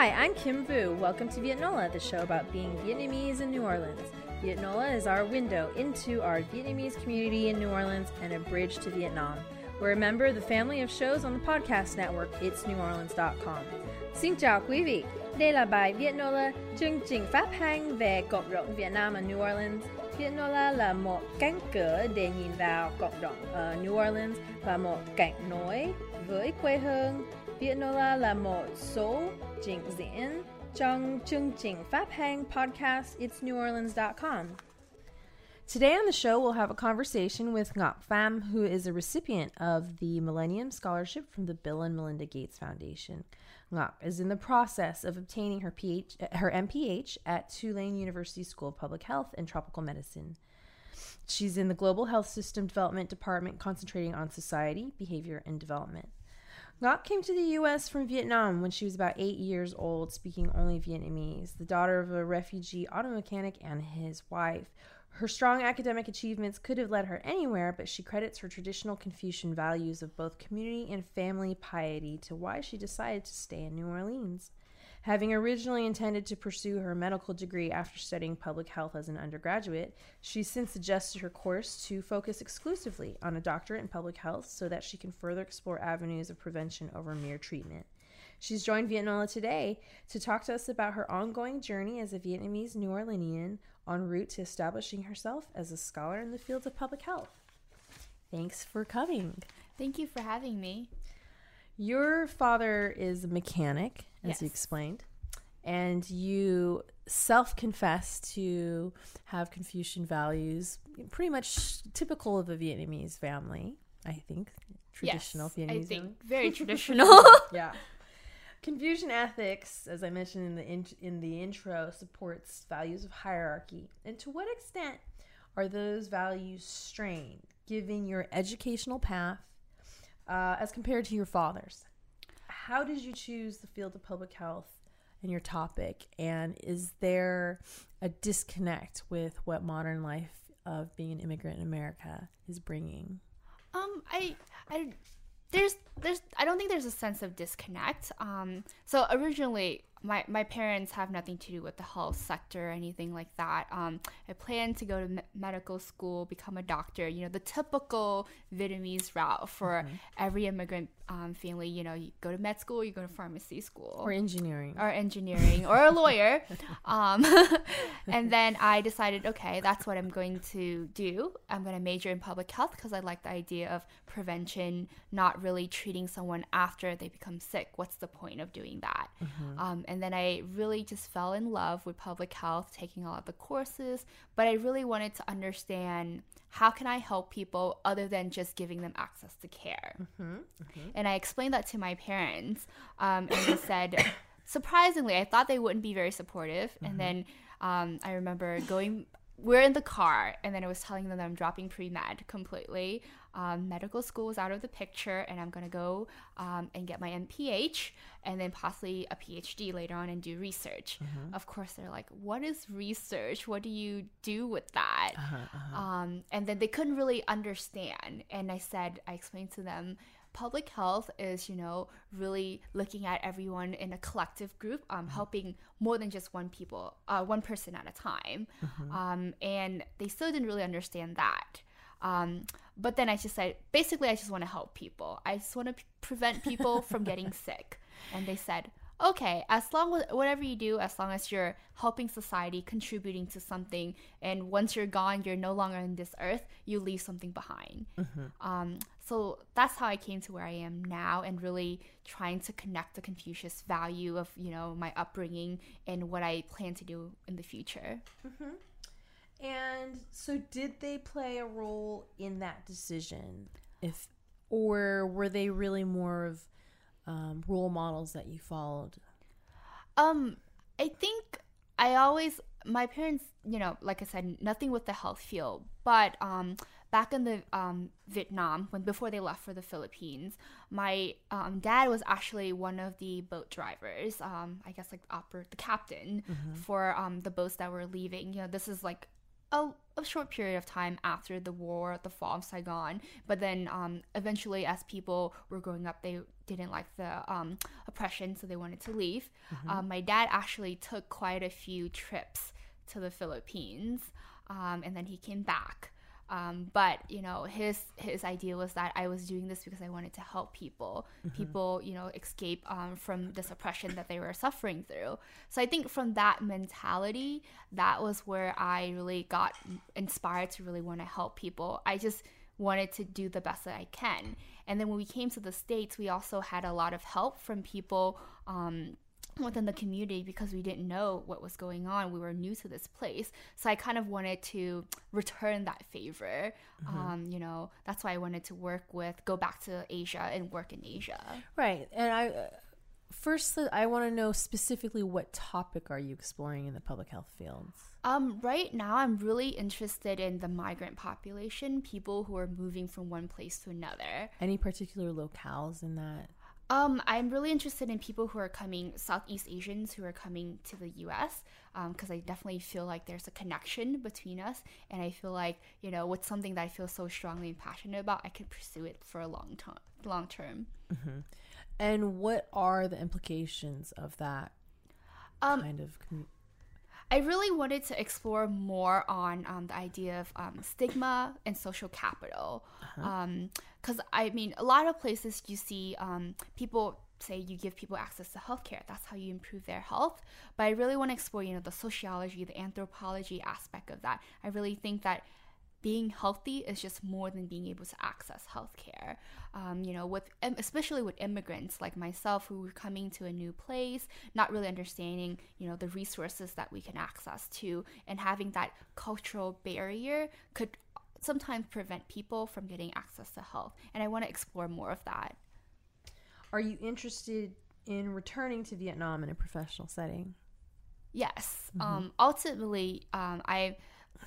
Hi, I'm Kim Vu. Welcome to Vietnola, the show about being Vietnamese in New Orleans. Vietnola is our window into our Vietnamese community in New Orleans and a bridge to Vietnam. We're a member of the family of shows on the podcast network itsneworleans.com. Xin chào quý vị. Đây là bài Vietnola, chương trình phát hành về cộng đồng Việt Nam ở New Orleans. Vietnola là một cánh cửa để nhìn vào cộng đồng ở New Orleans và một cảnh nối với quê hương. Vietnola là một số trình diễn trong chương trình hành podcast itsneworleans.com. Today on the show, we'll have a conversation with Ngọc Pham, who is a recipient of the Millennium Scholarship from the Bill and Melinda Gates Foundation. Ngọc is in the process of obtaining her her MPH at Tulane University School of Public Health and Tropical Medicine. She's in the Global Health System Development Department, concentrating on society, behavior, and development. Ngọc came to the U.S. from Vietnam when she was about eight years old, speaking only Vietnamese, the daughter of a refugee auto mechanic and his wife. Her strong academic achievements could have led her anywhere, but she credits her traditional Confucian values of both community and family piety to why she decided to stay in New Orleans. Having originally intended to pursue her medical degree after studying public health as an undergraduate, she's since adjusted her course to focus exclusively on a doctorate in public health so that she can further explore avenues of prevention over mere treatment. She's joined Vietnola today to talk to us about her ongoing journey as a Vietnamese New Orleanian en route to establishing herself as a scholar in the fields of public health. Thanks for coming. Thank you for having me. Your father is a mechanic, as Yes. you explained, and you self confess to have Confucian values, pretty much typical of a Vietnamese family, I think. Traditional yes, Vietnamese I think family. very traditional. yeah. Confucian ethics, as I mentioned in the in, in the intro, supports values of hierarchy. And to what extent are those values strained, given your educational path uh, as compared to your father's? How did you choose the field of public health and your topic? And is there a disconnect with what modern life of being an immigrant in America is bringing? um, I, I, there's, there's, I don't think there's a sense of disconnect. Um, so originally, my my parents have nothing to do with the health sector or anything like that. Um, I planned to go to me- medical school, become a doctor. You know, the typical Vietnamese route for every immigrant um, family. You know, you go to med school, you go to pharmacy school, Or engineering? or engineering or a lawyer. Um, and then I decided, okay, that's what I'm going to do. I'm going to major in public health because I like the idea of prevention, not really treating someone after they become sick. What's the point of doing that? Um, and then I really just fell in love with public health, taking all of the courses. But I really wanted to understand how can I help people other than just giving them access to care. And I explained that to my parents, um, and they said, surprisingly, I thought they wouldn't be very supportive. And then um, I remember going, we're in the car, and then I was telling them that I'm dropping pre med completely. Um, medical school was out of the picture, and I'm gonna go um, and get my MPH and then possibly a PhD later on and do research. Of course, they're like, "What is research? What do you do with that?" Um, and then they couldn't really understand. And I said, I explained to them, public health is, you know, really looking at everyone in a collective group, um, helping more than just one people, uh, one person at a time. Um, and they still didn't really understand that. Um, but then I just said, basically, I just want to help people. I just want to p- prevent people from getting sick. And they said, okay, as long as whatever you do, as long as you're helping society, contributing to something, and once you're gone, you're no longer on this earth, you leave something behind. Um, so that's how I came to where I am now, and really trying to connect the Confucius value of you know my upbringing and what I plan to do in the future. And so, did they play a role in that decision? If, or were they really more of um, role models that you followed? Um, I think I always my parents, you know, like I said, nothing with the health field, but um, back in the um, Vietnam when before they left for the Philippines, my um, dad was actually one of the boat drivers. Um, I guess like oper- the captain for um, the boats that were leaving. You know, this is like a, a short period of time after the war, the fall of Saigon. But then um, eventually, as people were growing up, they didn't like the um, oppression, so they wanted to leave. Um, my dad actually took quite a few trips to the Philippines, um, and then he came back. Um, but you know, his his idea was that I was doing this because I wanted to help people, people you know, escape um, from this oppression that they were suffering through. So I think from that mentality, that was where I really got inspired to really want to help people. I just wanted to do the best that I can. And then when we came to the States, we also had a lot of help from people um, within the community because we didn't know what was going on. We were new to this place. So I kind of wanted to return that favor. Um, you know, that's why I wanted to work with, go back to Asia and work in Asia. Right. And I uh, first I want to know specifically what topic are you exploring in the public health fields? Um, right now, I'm really interested in the migrant population, people who are moving from one place to another. Any particular locales in that? Um, I'm really interested in people who are coming, Southeast Asians who are coming to the U.S. Because I definitely feel like there's a connection between us, and I feel like you know, what's something that I feel so strongly and passionate about, I could pursue it for a long time, long term. And what are the implications of that Um, kind of commu- I really wanted to explore more on um, the idea of um, stigma and social capital. Because, I mean, a lot of places you see um, people say you give people access to healthcare. That's how you improve their health. But I really want to explore, you know, the sociology, the anthropology aspect of that. I really think that being healthy is just more than being able to access healthcare. Um, you know, with especially with immigrants like myself who are coming to a new place, not really understanding, you know, the resources that we can access to, and having that cultural barrier could sometimes prevent people from getting access to health. And I want to explore more of that. Are you interested in returning to Vietnam in a professional setting? Yes. Um, ultimately, um, I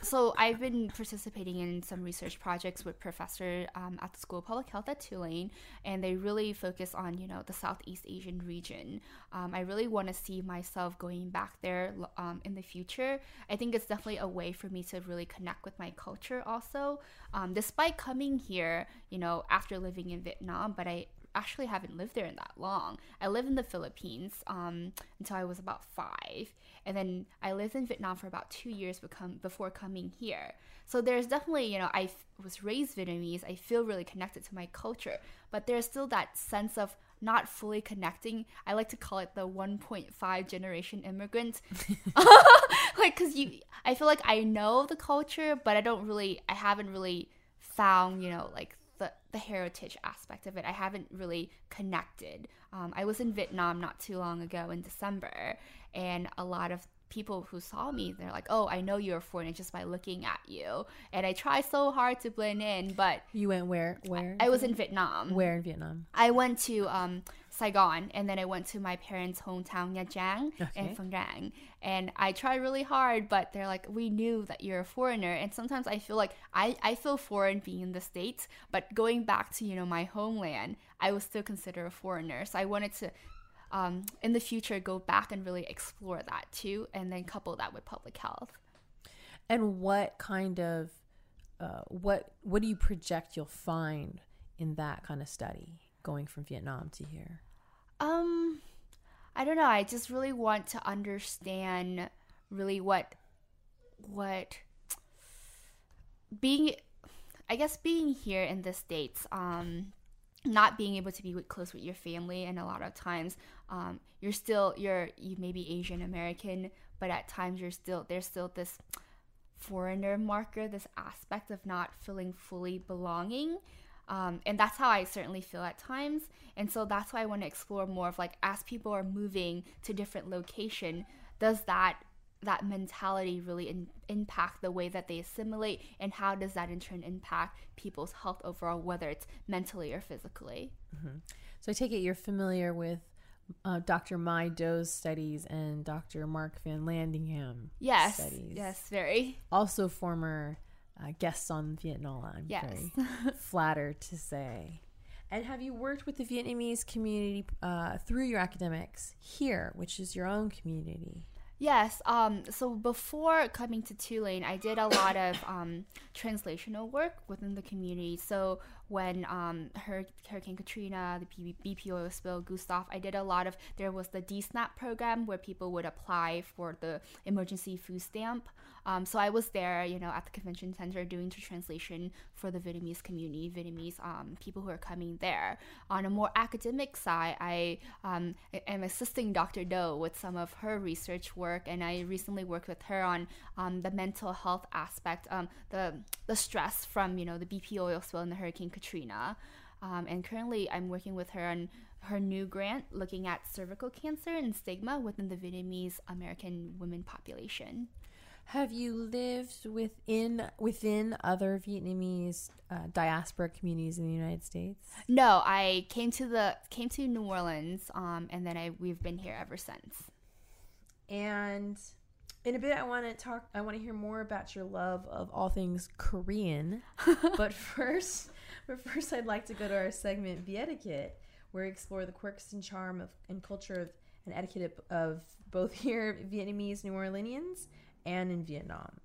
so I've been participating in some research projects with professor um, at the School of Public Health at Tulane, and they really focus on you know the Southeast Asian region. Um, I really want to see myself going back there um, in the future. I think it's definitely a way for me to really connect with my culture. Also, um, despite coming here, you know, after living in Vietnam, but I actually haven't lived there in that long. I lived in the Philippines um, until I was about five, and then I lived in Vietnam for about two years become, before coming here. So there's definitely, you know, I f- was raised Vietnamese. I feel really connected to my culture, but there's still that sense of not fully connecting. I like to call it the 1.5 generation immigrant, like because you, I feel like I know the culture, but I don't really, I haven't really found, you know, like the, the heritage aspect of it. I haven't really connected. Um, I was in Vietnam not too long ago in December, and a lot of people who saw me, they're like, "Oh, I know you're foreign just by looking at you." And I try so hard to blend in, but You went where? Where? I was in Vietnam. where in Vietnam? I went to um, Saigon and then I went to my parents' hometown, Trang Okay. and Phan Rang. And I tried really hard, but they're like, we knew that you're a foreigner. And sometimes I feel like I, I feel foreign being in the States, but going back to, you know, my homeland, I was still considered a foreigner. So I wanted to, um, in the future, go back and really explore that too, and then couple that with public health. And what kind of uh, what what do you project you'll find in that kind of study going from Vietnam to here? Um, I don't know. I just really want to understand really what what being I guess being here in the states um not being able to be with, close with your family and a lot of times um you're still you're you may be Asian American but at times you're still there's still this foreigner marker, this aspect of not feeling fully belonging. Um, and that's how I certainly feel at times. And so that's why I want to explore more of like as people are moving to different location, does that that mentality really in, impact the way that they assimilate and how does that in turn impact people's health overall whether it's mentally or physically So I take it you're familiar with uh, Dr. Mai Do's studies and Dr. Mark Van Landingham yes studies. yes very Also former uh, guests on Vietnola. I'm Yes. very flattered to say. And have you worked with the Vietnamese community uh, through your academics here, which is your own community? Yes. Um, so before coming to Tulane, I did a lot of um, translational work within the community. So when um, Hurricane Katrina, the BP oil spill, Gustav, I did a lot of, there was the DSNAP program where people would apply for the emergency food stamp. Um, so I was there, you know, at the convention center doing the translation for the Vietnamese community, Vietnamese um, people who are coming there. On a more academic side, I um, am assisting Dr. Do with some of her research work, and I recently worked with her on um, the mental health aspect, um, the the stress from you know the BP oil spill and the Hurricane Katrina. Um, and currently, I'm working with her on her new grant looking at cervical cancer and stigma within the Vietnamese American women population. Have you lived within within other Vietnamese uh, diaspora communities in the United States? No, I came to the came to New Orleans, um, and then I we've been here ever since. And in a bit, I want to talk. I want to hear more about your love of all things Korean. but first, but first, I'd like to go to our segment Vietiquette, where we explore the quirks and charm of and culture of and etiquette of both here Vietnamese New Orleanians and in Vietnam.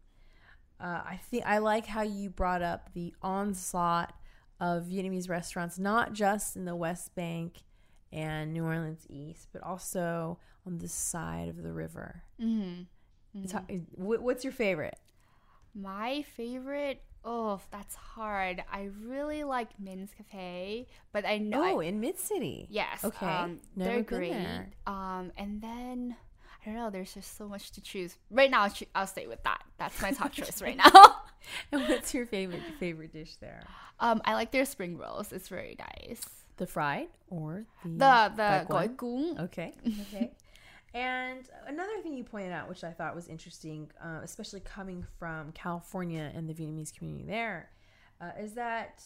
Uh, I think I like how you brought up the onslaught of Vietnamese restaurants, not just in the West Bank and New Orleans East, but also on this side of the river. Mm-hmm. Mm-hmm. what's your favorite? My favorite, oh, that's hard. I really like Min's Cafe, but I know. Oh, I, in Mid City. Yes. Okay. Um, they're great. There. Um, and then I don't know. There's just so much to choose. Right now, I'll stay with that. That's my top choice right now. and what's your favorite favorite dish there? Um, I like their spring rolls. It's very nice. The fried or the the the cuốn. Okay. Okay. And another thing you pointed out, which I thought was interesting, uh, especially coming from California and the Vietnamese community there, uh, is that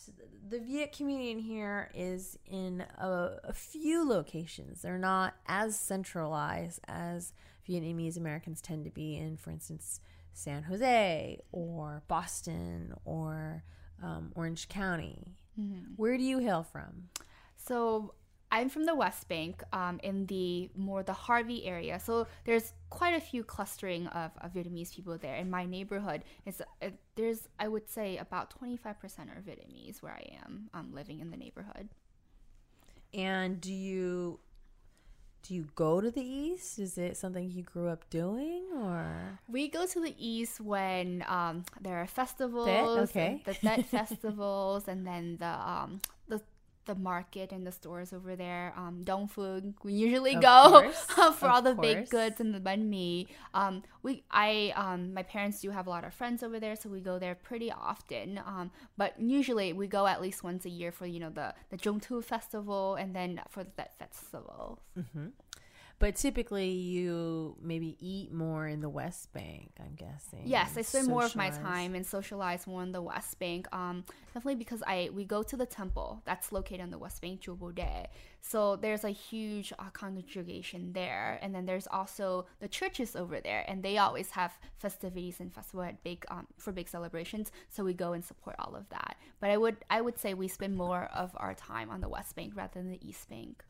the Viet community in here is in a, a, few locations. They're not as centralized as Vietnamese Americans tend to be in, for instance, San Jose or Boston or um, Orange County. Mm-hmm. Where do you hail from? So I'm from the West Bank, um, in the more the Harvey area. So there's quite a few clustering of, of Vietnamese people there. In my neighborhood, it's uh, there's I would say about 25% are Vietnamese where I am um, living in the neighborhood. And do you do you go to the east? Is it something you grew up doing, or we go to the east when um, there are festivals, okay, the Tet festivals, and then the um, the the market and the stores over there. Um, Dong we usually of go for all the course. baked goods and the banh mi. Um, we, I, um, my parents do have a lot of friends over there, so we go there pretty often. Um, but usually we go at least once a year for you know the the Trung Thu festival and then for the Tet festival. Mm-hmm. But typically, you maybe eat more in the West Bank. I'm guessing. Yes, I spend socialize. more of my time and socialize more in the West Bank. Um, definitely because I we go to the temple that's located in the West Bank, Đề. So there's a huge uh, congregation there, and then there's also the churches over there, and they always have festivities and festival at big um, for big celebrations. So we go and support all of that. But I would I would say we spend more of our time on the West Bank rather than the East Bank.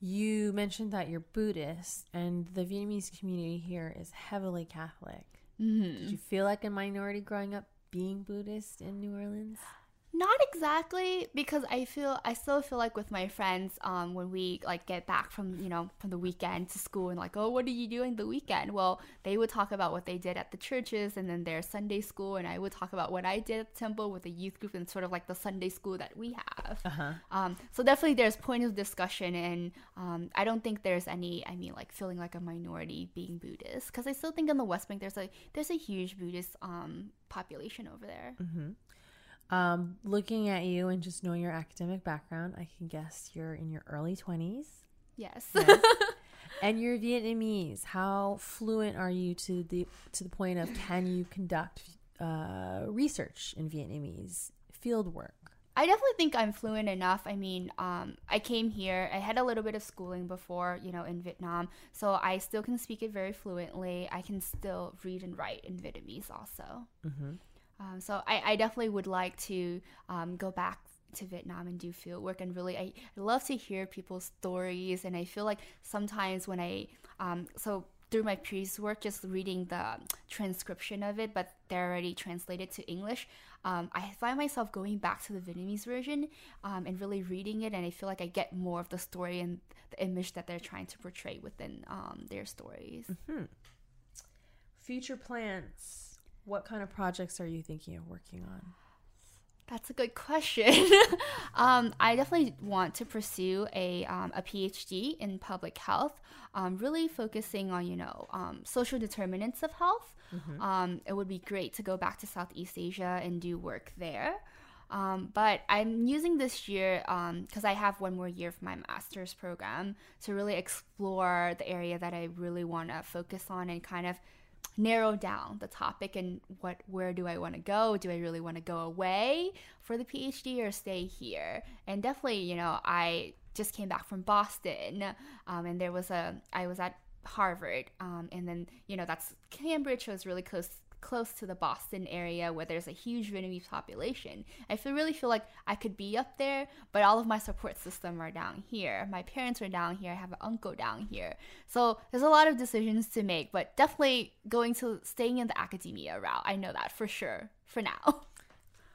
You mentioned that you're Buddhist, and the Vietnamese community here is heavily Catholic. Mm-hmm. Did you feel like a minority growing up being Buddhist in New Orleans? Not exactly because I feel I still feel like with my friends um when we like get back from you know from the weekend to school and like oh what are you doing the weekend well they would talk about what they did at the churches and then their Sunday school and I would talk about what I did at the temple with the youth group and sort of like the Sunday school that we have uh-huh. um so definitely there's point of discussion and um I don't think there's any I mean like feeling like a minority being Buddhist because I still think in the West Bank there's a there's a huge Buddhist um population over there. Mm-hmm. Um, looking at you and just knowing your academic background, I can guess you're in your early 20s. Yes. yes. and you're Vietnamese. How fluent are you to the to the point of can you conduct uh, research in Vietnamese field work? I definitely think I'm fluent enough. I mean, um, I came here. I had a little bit of schooling before, you know, in Vietnam, so I still can speak it very fluently. I can still read and write in Vietnamese also. Mm-hmm. Um, so I, I definitely would like to um, go back to Vietnam and do field work and really I, I love to hear people's stories and I feel like sometimes when I um, so through my previous work, just reading the transcription of it, but they're already translated to English. Um, I find myself going back to the Vietnamese version um, and really reading it, and I feel like I get more of the story and the image that they're trying to portray within um, their stories. Mm-hmm. Future plans. What kind of projects are you thinking of working on? That's a good question. um, I definitely want to pursue a, um, a PhD in public health, um, really focusing on, you know, um, social determinants of health. Mm-hmm. Um, it would be great to go back to Southeast Asia and do work there. Um, but I'm using this year because I have one more year of my master's program to really explore the area that I really want to focus on and kind of narrow down the topic and what where do I want to go? Do I really want to go away for the PhD or stay here? And definitely, you know, I just came back from Boston, um, and there was a I was at Harvard, um, and then you know that's Cambridge was really close close to the Boston area where there's a huge Vietnamese population. I feel really feel like I could be up there, but all of my support system are down here. My parents are down here. I have an uncle down here. So there's a lot of decisions to make, but definitely going to staying in the academia route. I know that for sure for now.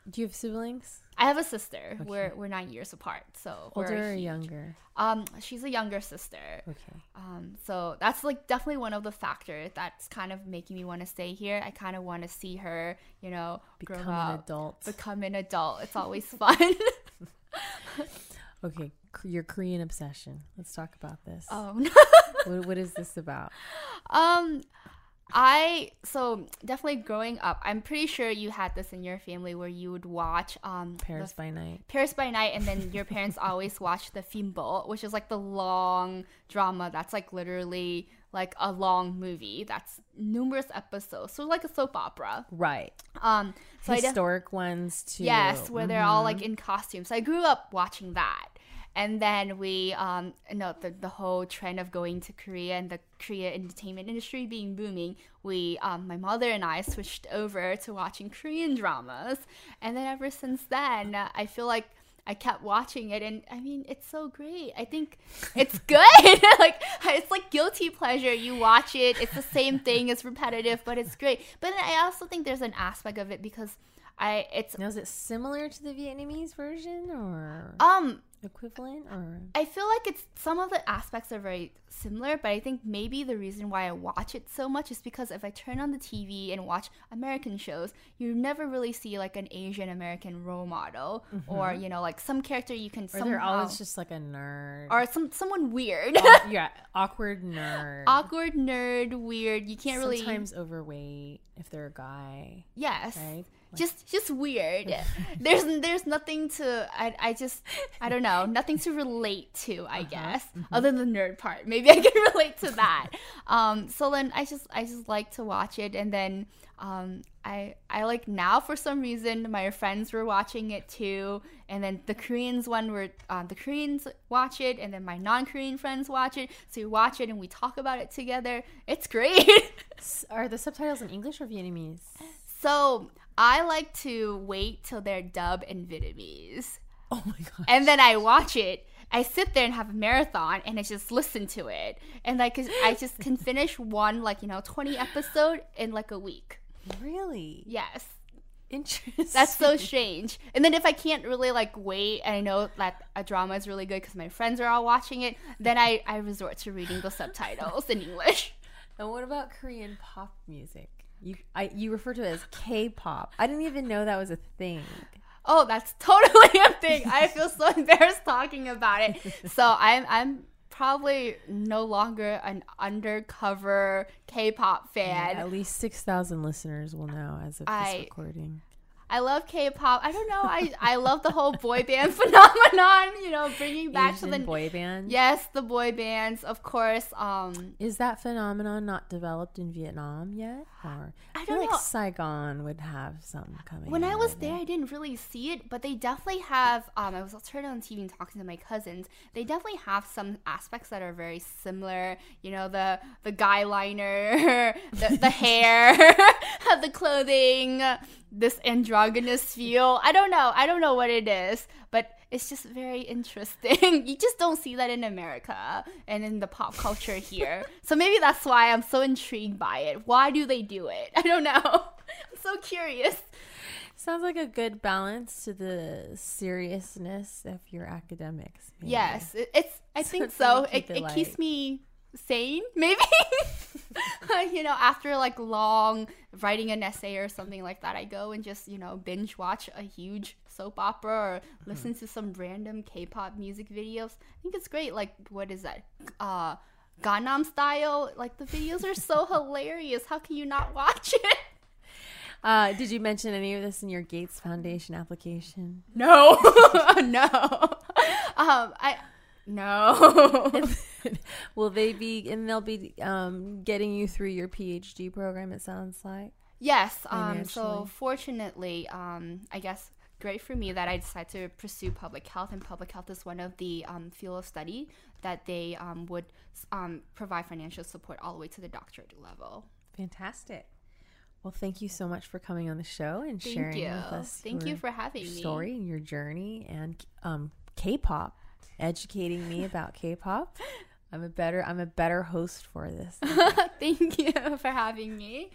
Do you have siblings? I have a sister. Okay. We're we're nine years apart. So older or younger? Um, she's a younger sister. Okay. Um, so that's like definitely one of the factors that's kind of making me want to stay here. I kind of want to see her, you know, become grow up, an adult. Become an adult. It's always fun. okay, your Korean obsession. Let's talk about this. Oh no. what, what is this about? Um. I so definitely growing up, I'm pretty sure you had this in your family where you would watch um Paris by Night. Paris by Night and then your parents always watch the Fimbo, which is like the long drama that's like literally like a long movie that's numerous episodes. So like a soap opera. Right. Um so historic def- ones too. Yes, where mm-hmm. they're all like in costumes. So I grew up watching that and then we um you know the, the whole trend of going to korea and the korea entertainment industry being booming we um, my mother and i switched over to watching korean dramas and then ever since then i feel like I kept watching it and I mean it's so great. I think it's good. like it's like guilty pleasure. You watch it, it's the same thing, it's repetitive, but it's great. But then I also think there's an aspect of it because I it's now is it similar to the Vietnamese version or um equivalent or I feel like it's some of the aspects are very similar, but I think maybe the reason why I watch it so much is because if I turn on the TV and watch American shows, you never really see like an Asian American role model mm-hmm. or you know like some character you can or somehow, they're always just like a nerd or some someone weird. oh, yeah, awkward nerd. Awkward nerd, weird. You can't really sometimes overweight if they're a guy. Yes. Right just just weird. there's there's nothing to I, I just I don't know nothing to relate to I uh-huh. guess mm-hmm. other than the nerd part. Maybe I can relate to that. um, so then I just I just like to watch it and then um, I I like now for some reason my friends were watching it too and then the Koreans one were um, the Koreans watch it and then my non-Korean friends watch it so we watch it and we talk about it together. It's great. Are the subtitles in English or Vietnamese? So I like to wait till they're dub in Vietnamese. Oh my god! And then I watch it. I sit there and have a marathon, and I just listen to it, and like I just can finish one like you know twenty episode in like a week. Really? Yes. Interesting. That's so strange. And then if I can't really like wait, and I know that a drama is really good because my friends are all watching it, then I I resort to reading the subtitles in English. And what about Korean pop music? You I you refer to it as K-pop. I didn't even know that was a thing. Oh, that's totally a thing. I feel so embarrassed talking about it. So I'm I'm probably no longer an undercover K-pop fan. Yeah, at least six thousand listeners will know as of I, this recording. I love K-pop. I don't know. I I love the whole boy band phenomenon. You know, bringing back Asian to the boy band. Yes, the boy bands, of course. Um, is that phenomenon not developed in Vietnam yet? Or I don't I know. Like Saigon would have some coming. When I was there, I didn't really see it, but they definitely have. Um, I was turning on TV and talking to my cousins. They definitely have some aspects that are very similar. You know, the the guy liner, the, the hair, the clothing this androgynous feel. I don't know. I don't know what it is, but it's just very interesting. you just don't see that in America and in the pop culture here. so maybe that's why I'm so intrigued by it. Why do they do it? I don't know. I'm so curious. Sounds like a good balance to the seriousness of your academics. Maybe. Yes, it, it's. I so think so. It, it, it keeps me sane, maybe. you know, after like long writing an essay or something like that, I go and just you know binge watch a huge soap opera or mm-hmm. listen to some random K-pop music videos. I think it's great. Like, what is that? Uh, Gangnam Style. Like the videos are so hilarious. How can you not watch it? Uh, did you mention any of this in your Gates Foundation application? No, no. Um, I no. Will they be? And they'll be um, getting you through your PhD program. It sounds like. Yes. Um, so fortunately, um, I guess great for me that I decided to pursue public health, and public health is one of the um, field of study that they um, would um, provide financial support all the way to the doctorate level. Fantastic. Well, thank you so much for coming on the show and thank sharing you. with us. Thank you for having your me. Story and your journey and um, K-pop, educating me about K-pop. I'm a better I'm a better host for this. thank you for having me.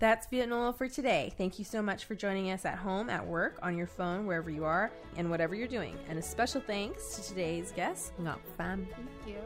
That's Vietnola for today. Thank you so much for joining us at home, at work, on your phone, wherever you are, and whatever you're doing. And a special thanks to today's guest, Ngọc Pham. Thank you.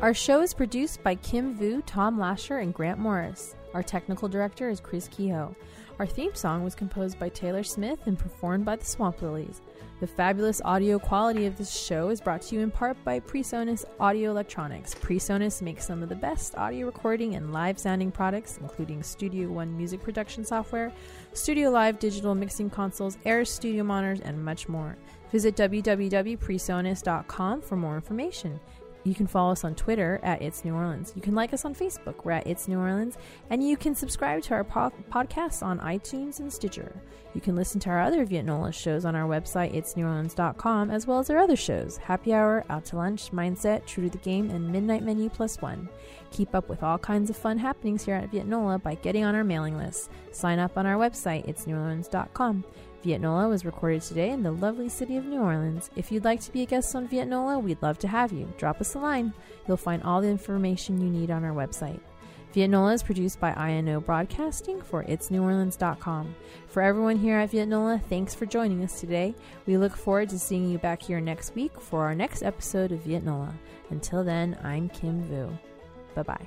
Our show is produced by Kim Vu, Tom Lasher, and Grant Morris. Our technical director is Chris Kehoe. Our theme song was composed by Taylor Smith and performed by the Swamp Lilies. The fabulous audio quality of this show is brought to you in part by PreSonus Audio Electronics. PreSonus makes some of the best audio recording and live sounding products, including Studio One music production software, Studio Live digital mixing consoles, Air Studio monitors, and much more. Visit www.presonus.com for more information. You can follow us on Twitter at It's New Orleans. You can like us on Facebook. We're at It's New Orleans. And you can subscribe to our po- podcasts on iTunes and Stitcher. You can listen to our other Vietnola shows on our website, itsneworleans.com, as well as our other shows Happy Hour, Out to Lunch, Mindset, True to the Game, and Midnight Menu Plus One. Keep up with all kinds of fun happenings here at Vietnola by getting on our mailing list. Sign up on our website, itsneworleans.com. Vietnola was recorded today in the lovely city of New Orleans. If you'd like to be a guest on Vietnola, we'd love to have you. Drop us a line. You'll find all the information you need on our website. Vietnola is produced by INO Broadcasting for itsneworleans.com. For everyone here at Vietnola, thanks for joining us today. We look forward to seeing you back here next week for our next episode of Vietnola. Until then, I'm Kim Vu. Bye bye.